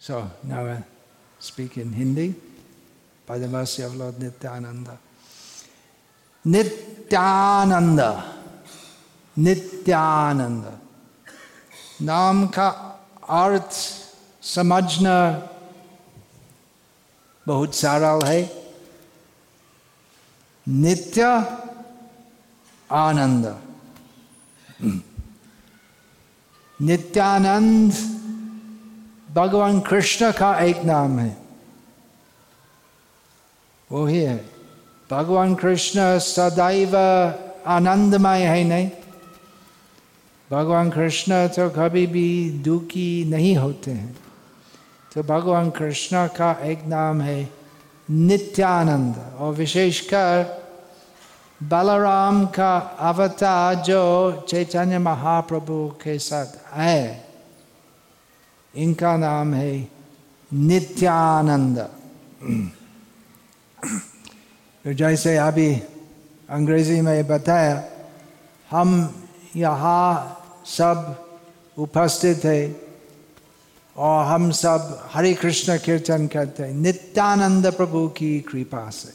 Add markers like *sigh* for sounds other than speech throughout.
So now I speak in Hindi by the mercy of Lord Nityananda. Nityananda. Nityananda. नाम का अर्थ समझना बहुत सरल है नित्य आनंद नित्यानंद भगवान कृष्ण का एक नाम है। वो ही है। भगवान कृष्ण सदैव आनंदमय है, नहीं? भगवान कृष्ण तो कभी भी दुखी नहीं होते हैं। तो भगवान कृष्ण का एक नाम है नित्यानंद और विशेषकर बलराम का अवतार जो चैतन्य महाप्रभु के साथ आए इनका नाम है नित्यानंद। तो जैसे अभी अंग्रेज़ी में बताया, हम यहाँ सब उपस्थित है और हम सब हरे कृष्ण कीर्तन करते हैं। नित्यानंद प्रभु की कृपा से।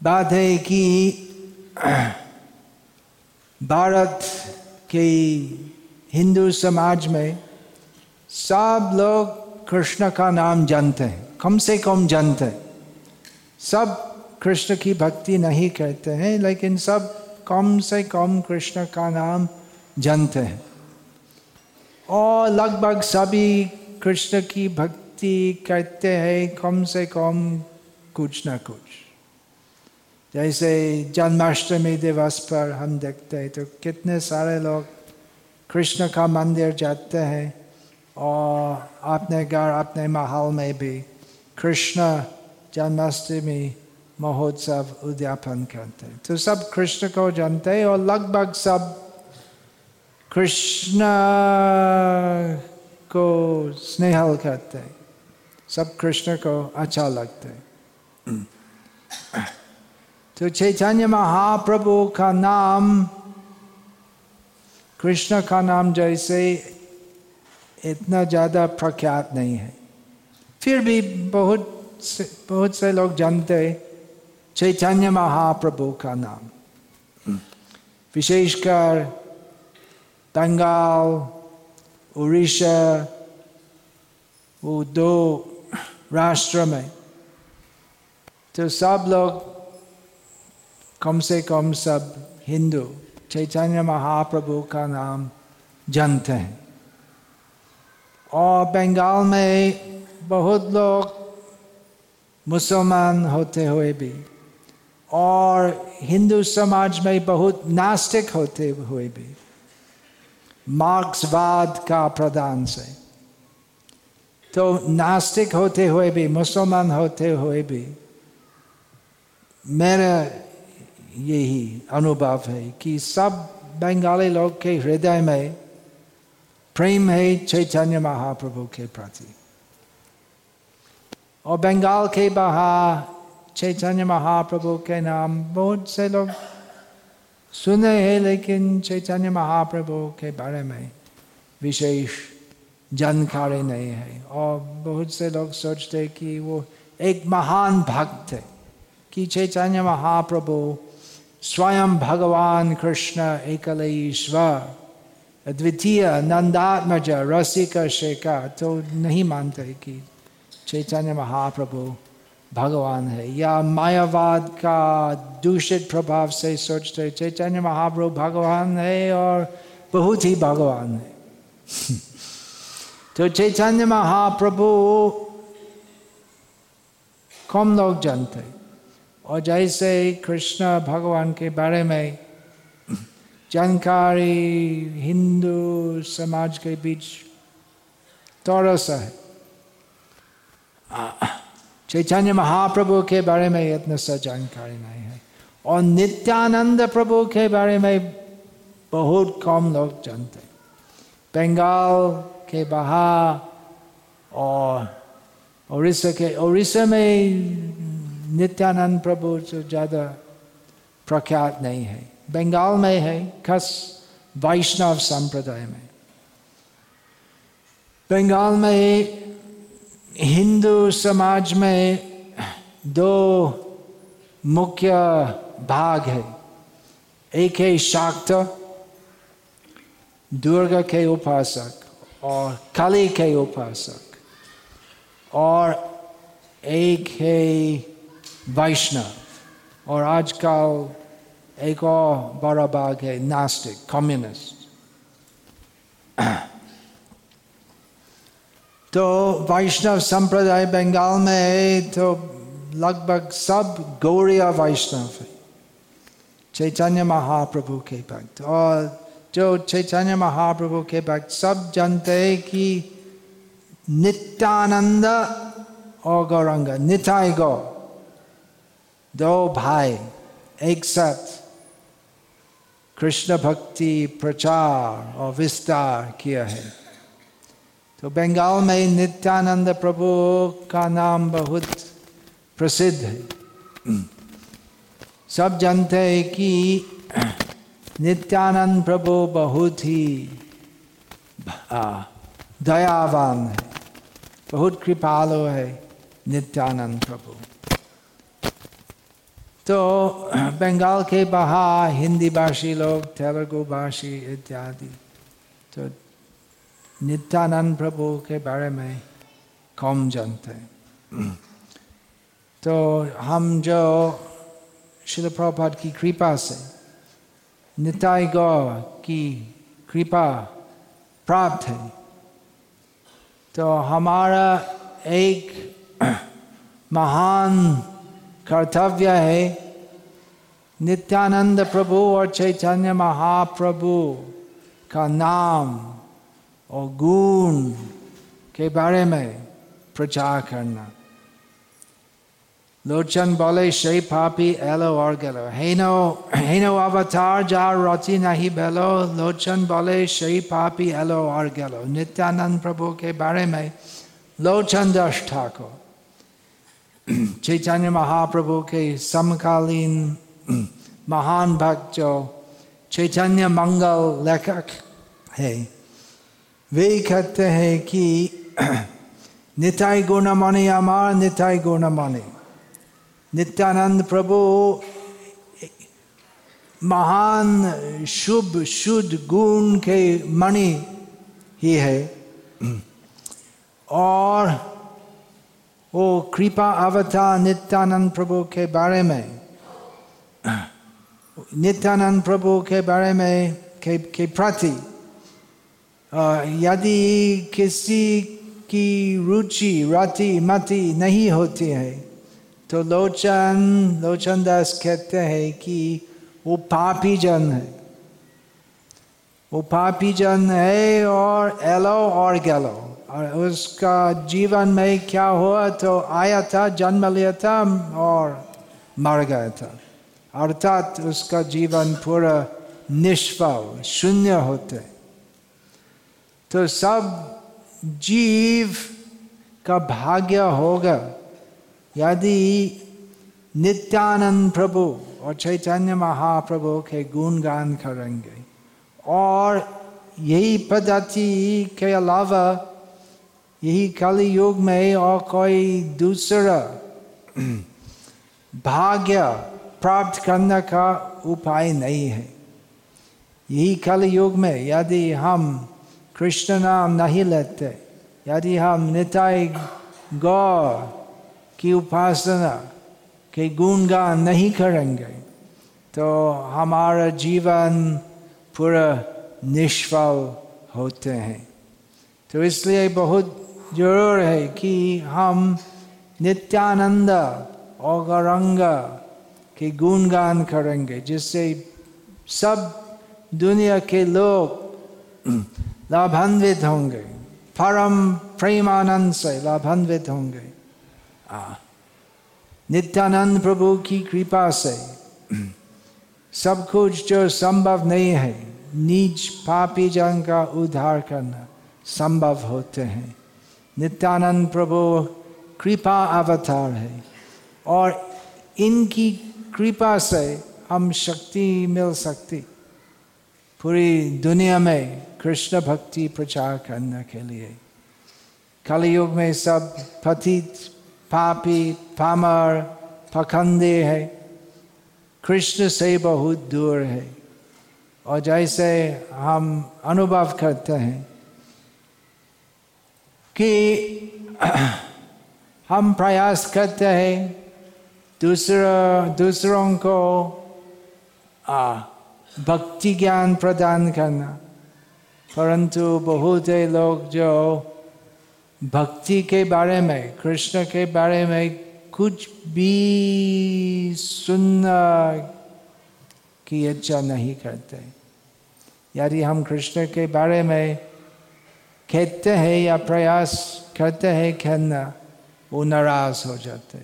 बात है कि भारत के हिंदू समाज में सब लोग कृष्ण का नाम जानते हैं, कम से कम जानते हैं। सब कृष्ण की भक्ति नहीं करते हैं, लेकिन सब कम से कम कृष्ण का नाम जानते हैं। और लगभग सभी कृष्ण की भक्ति करते हैं, कम से कम कुछ ना कुछ। जैसे जन्माष्टमी दिवस पर हम देखते हैं तो कितने सारे लोग कृष्ण का मंदिर जाते हैं और अपने घर अपने माहौल में भी कृष्ण जन्माष्टमी महोत्सव उद्यापन करते हैं तो सब कृष्ण को जानते हैं और लगभग सब कृष्ण को स्नेहल करते हैं सब कृष्ण को अच्छा लगता है तो चैतन्य महाप्रभु का नाम कृष्ण का नाम जैसे इतना ज़्यादा प्रख्यात नहीं है। फिर भी बहुत से, बहुत से लोग जानते चैतन्य महाप्रभु का नाम। विशेषकर बंगाल उड़ीसा वो दो राष्ट्र में। तो सब लोग कम से कम सब हिंदू, चैतन्य महाप्रभु का नाम जानते हैं। और बंगाल में बहुत लोग मुसलमान होते हुए भी, और हिंदू समाज में बहुत नास्तिक होते हुए भी, मार्क्सवाद का प्रदान से। तो नास्तिक होते हुए भी, मुसलमान होते हुए भी, मेरा यही अनुभव है कि सब बंगाली लोग के हृदय में प्रेम है चैतन्य महाप्रभु के प्रति। और बंगाल के बाहर चैतन्य महाप्रभु के नाम बहुत से लोग सुने हैं, लेकिन चैतन्य महाप्रभु के बारे में विशेष जानकारी नहीं है। और बहुत से लोग सोचते कि वो एक महान भक्त है, कि चैतन्य महाप्रभु स्वयं भगवान कृष्ण एकल ईश्वर द्वितीय नंदात्मज रसिक शेखर तो नहीं मानते कि चैतन्य महाप्रभु भगवान है या मायावाद का दूषित प्रभाव से सोचते चैतन्य महाप्रभु भगवान है और बहुत ही भगवान है तो चैतन्य महाप्रभु कम लोग जानते और जैसे कृष्ण भगवान के बारे में जानकारी हिंदू समाज के बीच थोड़ा सा है। चैतन्य महाप्रभु के बारे में इतना सा जानकारी नहीं है। और नित्यानंद प्रभु के बारे में बहुत कम लोग जानते हैं। बंगाल के बाहर और उड़ीसा के उड़ीसा में नित्यानंद प्रभु से ज़्यादा प्रख्यात नहीं है। बंगाल में है, खस वैष्णव संप्रदाय में। बंगाल में हिंदू समाज में दो मुख्य भाग है। एक है शाक्त, दुर्गा के उपासक और काली के उपासक। और एक है वैष्णव और आजकल एक और बड़ा भाग है, नास्तिक कम्युनिस्ट *clears throat* तो वैष्णव संप्रदाय बंगाल में है तो लगभग सब गौरिया वैष्णव है। चैतन्य महाप्रभु के भक्त। और जो चैतन्य महाप्रभु के भक्त, सब जानते हैं कि नित्यानंद और गौरंग निताय गौ। दो भाई, एक साथ कृष्ण भक्ति प्रचार और विस्तार किया है। तो बंगाल में नित्यानंद प्रभु का नाम बहुत प्रसिद्ध है। सब जानते हैं कि नित्यानंद प्रभु बहुत ही दयावान है। बहुत कृपालु है नित्यानंद प्रभु। तो बंगाल के बाहर हिंदी भाषी लोग, तेलुगु भाषी इत्यादि। तो नित्यानंद प्रभु के बारे में कम जानते हैं। तो हम जो शिल प्रभात की कृपा से निताय गौ की कृपा प्राप्त है तो हमारा एक *clears throat* महान कर्तव्य है नित्यानंद प्रभु और चैतन्य महाप्रभु का नाम और गुण के बारे में प्रचार करना। लोचन बोले, शे पापी एलो और गलो। हेनो हेनो अवतार जा रति नहीं बेलो। लोचन बोले, शे पापी एलो और गलो। नित्यानंद प्रभु के बारे में लोचन दास ठाकुर चैतन्य महाप्रभु के समकालीन महान भक्त जो चैतन्य मंगल लेखक है वे कहते हैं कि निताय गुणमणि अमार निताय गुणमणि नित्यानंद प्रभु महान शुभ शुद्ध गुण के मणि ही है और वो कृपा अवतार नित्यानंद प्रभु के बारे में। नित्यानंद प्रभु के बारे में के, के प्रति यदि किसी की रुचि रति मति नहीं होती है तो लोचन लोचन दास कहते हैं कि वो पापी जन है। वो पापी जन है और एलो और गलो। और उसका जीवन में क्या हुआ तो आया था, जन्म लिया था और मर गया था। अर्थात उसका जीवन पूरा निष्फल, शून्य होते। तो सब जीव का भाग्य होगा। यदि नित्यानंद प्रभु और चैतन्य महाप्रभु के गुणगान करेंगे और यही पद्धति के अलावा यही कली युग में और कोई दूसरा *clears throat* भाग्य प्राप्त करने का उपाय नहीं है। यही कल युग में यदि हम कृष्ण नाम नहीं लेते, यदि हम निताय गौ की उपासना के गुणगान नहीं करेंगे तो हमारा जीवन पूरा निष्फल होते हैं। तो इसलिए बहुत ज़रूर है कि हम नित्यानंद और गौरंग के गुणगान करेंगे, जिससे सब दुनिया के लोग *clears throat* लाभान्वित होंगे। परम प्रेमानंद से लाभान्वित होंगे। नित्यानंद प्रभु की कृपा से *clears throat* सब कुछ जो संभव नहीं है, नीच पापी जन का उद्धार करना संभव होते हैं। नित्यानंद प्रभु, कृपा अवतार है। और इनकी कृपा से हम शक्ति मिल सकती। पूरी दुनिया में कृष्ण भक्ति प्रचार करने के लिए। कलयुग में सब पतित, पापी, पामर, पखंडे है। कृष्ण से बहुत दूर है। और जैसे हम अनुभव करते हैं कि *clears throat* हम प्रयास करते हैं दूसरा दूसरों को आ, भक्ति ज्ञान प्रदान करना। परंतु बहुत ही लोग जो भक्ति के बारे में कृष्ण के बारे में कुछ भी सुनना की इच्छा नहीं करते। यदि हम कृष्ण के बारे में कहते हैं या प्रयास करते हैं कहना वो नाराज़ हो जाते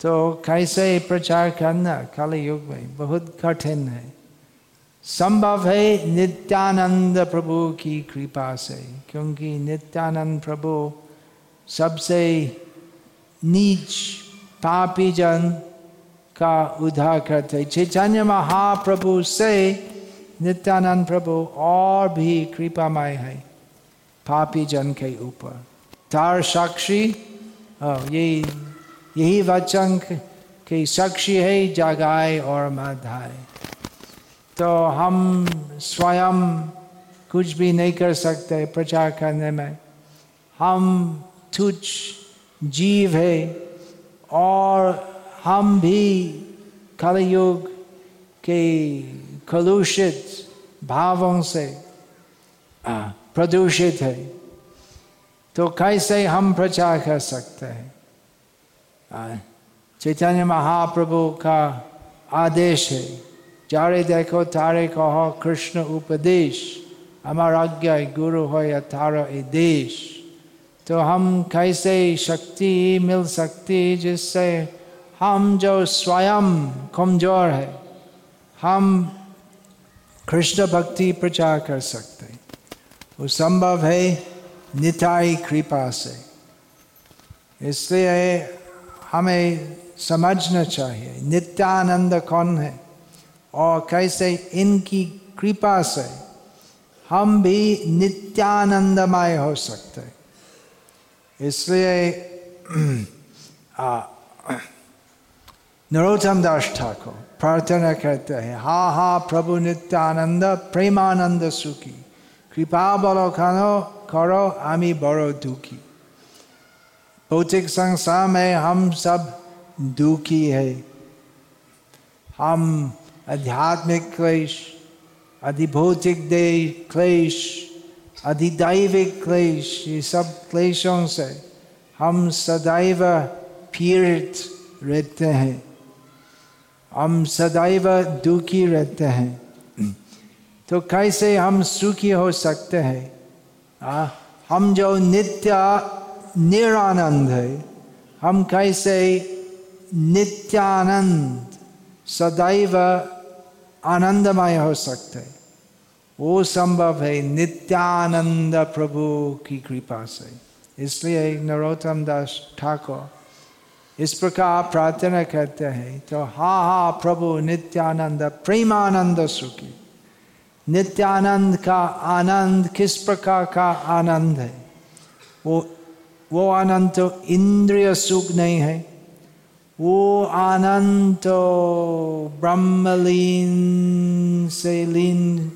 तो कैसे प्रचार करना काल युग में बहुत कठिन है संभव है नित्यानंद प्रभु की कृपा से क्योंकि नित्यानंद प्रभु सबसे नीच पापी जन का उद्धार करते चैतन्य महाप्रभु से नित्यानंद प्रभु, और भी कृपामय है। पापी जन के ऊपर। तार साक्षी यही यही वचन के साक्षी है, जगाए और मधाए। तो हम स्वयं कुछ भी नहीं कर सकते प्रचार करने में। हम तुच्छ जीव है, और हम भी कलयुग के कलुषित भावों से प्रदूषित है। तो कैसे हम प्रचार कर सकते हैं? चैतन्य महाप्रभु का आदेश है, जारे देखो, तारे कहो, कृष्ण उपदेश हमार आज्ञा गुरु हो या तारा देश। तो हम कैसे शक्ति मिल सकती जिससे हम जो स्वयं कमज़ोर है, हम कृष्ण भक्ति प्रचार कर सकते वो संभव है निताई कृपा से इसलिए हमें समझना चाहिए नित्यानंद कौन है और कैसे इनकी कृपा से हम भी नित्यानंदमय हो सकते इसलिए नरोत्तम दास ठाकुर प्रार्थना करते हैं। हा हा, प्रभु नित्यानंद, प्रेमानंद सुखी। कृपा बलो खानो, करो, आमी बड़ो दुखी। भौतिक संसार में हम सब दुखी है। हम आध्यात्मिक क्लेश, अधिभौतिक दे क्लेश, अधिदैविक क्लेश, ये सब क्लेशों से हम सदैव पीड़ित रहते हैं। हम सदैव दुखी रहते हैं। तो कैसे हम सुखी हो सकते हैं? आ, हम जो नित्य निरानंद है हम कैसे नित्यानंद सदैव आनंदमय हो सकते वो संभव है नित्यानंद प्रभु की कृपा से। इसलिए नरोत्तम दास ठाकुर इस प्रकार प्रार्थना करते हैं। तो हा हा प्रभु नित्यानंद, प्रेमानंद सुखी। नित्यानंद का आनंद किस प्रकार का आनंद है? वो वो आनंद तो इंद्रिय सुख नहीं है। वो आनंद तो ब्रह्मलीन से लीन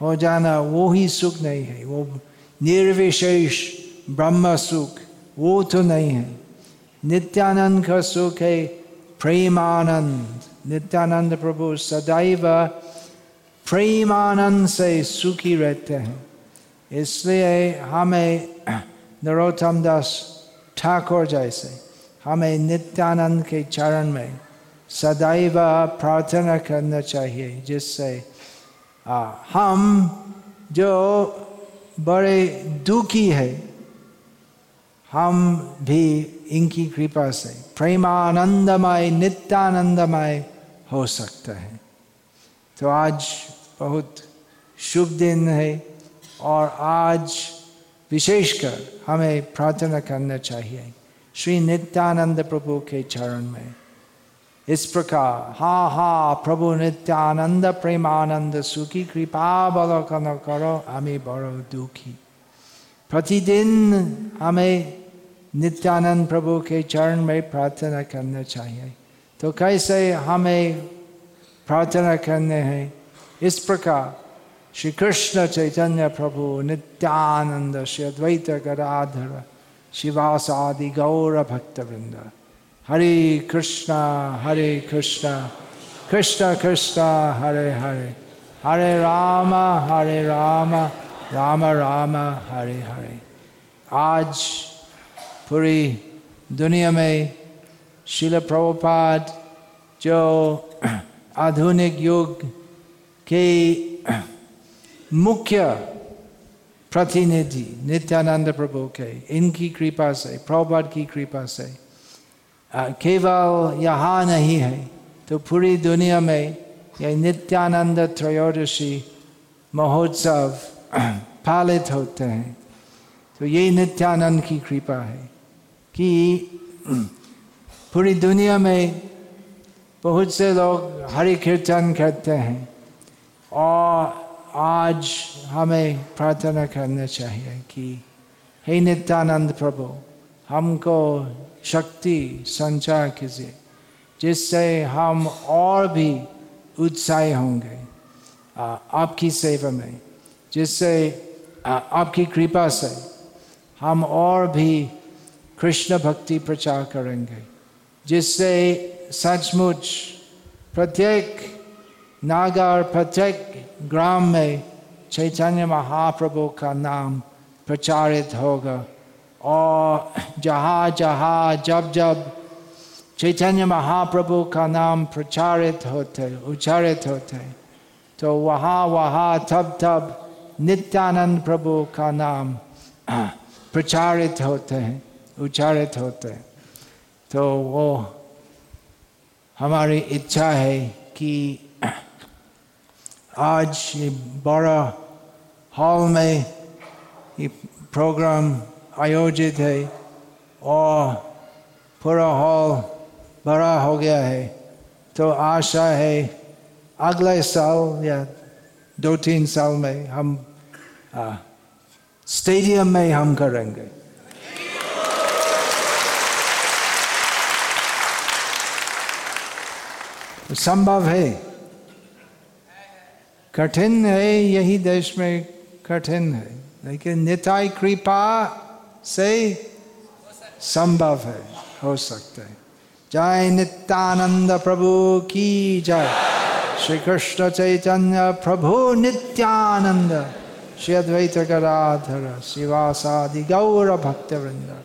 हो जाना वो ही सुख नहीं है। वो निर्विशेष ब्रह्म सुख, वो तो नहीं है। नित्यानंद का सुख है प्रेमानंद नित्यानंद प्रभु सदैव प्रेमानंद से सुखी रहते हैं इसलिए हमें नरोत्तम दास ठाकुर जैसे हमें नित्यानंद के चरण में सदैव प्रार्थना करना चाहिए जिससे हम जो बड़े दुखी है हम भी इनकी कृपा से प्रेमानंदमय, नित्यानंदमय हो सकता है। तो आज बहुत शुभ दिन है और आज विशेषकर हमें प्रार्थना करना चाहिए श्री नित्यानंद प्रभु के चरण में। इस प्रकार, हा हा, प्रभु नित्यानंद, प्रेमानंद, सुखी, कृपा बल करो हमें बड़ो, दुखी। प्रतिदिन हमें नित्यानंद प्रभु के चरण में प्रार्थना करना चाहिए तो कैसे हमें प्रार्थना करने हैं इस प्रकार श्री कृष्ण चैतन्य प्रभु नित्यानंद श्री अद्वैत गदाधर शिवास आदि गौर भक्त वृंद हरे कृष्णा हरे कृष्णा कृष्ण कृष्ण हरे हरे हरे राम हरे राम राम राम हरे हरे आज पूरी दुनिया में शिल प्रभुपाद जो आधुनिक युग के मुख्य प्रतिनिधि नित्यानंद प्रभु के, इनकी कृपा से, प्रभुपाद की कृपा से केवल यहाँ नहीं है तो पूरी दुनिया में यह नित्यानंद त्रयोदशी महोत्सव पालित होते हैं। तो ये नित्यानंद की कृपा है। कि पूरी दुनिया में बहुत से लोग हरि कीर्तन करते हैं और आज हमें प्रार्थना करना चाहिए कि हे नित्यानंद प्रभु, हमको शक्ति संचार कीजिए, जिससे हम और भी उत्साही होंगे आपकी सेवा में, जिससे आपकी कृपा से हम और भी कृष्ण भक्ति प्रचार करेंगे जिससे सचमुच प्रत्येक नागर प्रत्येक ग्राम में चैतन्य महाप्रभु का नाम प्रचारित होगा और जहाँ जहाँ जब जब चैतन्य महाप्रभु का नाम प्रचारित होते उच्चारित होते तो वहाँ वहाँ तब तब नित्यानंद प्रभु का नाम प्रचारित होते हैं उच्चारित होते तो वो हमारी इच्छा है कि आज ये बड़ा हॉल में ये प्रोग्राम आयोजित है और पूरा हॉल बड़ा हो गया है। तो आशा है अगले साल या दो तीन साल में हम स्टेडियम में हम करेंगे। संभव है। कठिन है, यही देश में कठिन है। लेकिन निताई कृपा से संभव है, हो सकता है। जय नित्यानंद प्रभु की जय। श्री कृष्ण चैतन्य प्रभु नित्यानंद। श्री अद्वैत गराधर शिवासादि गौर भक्त वृंद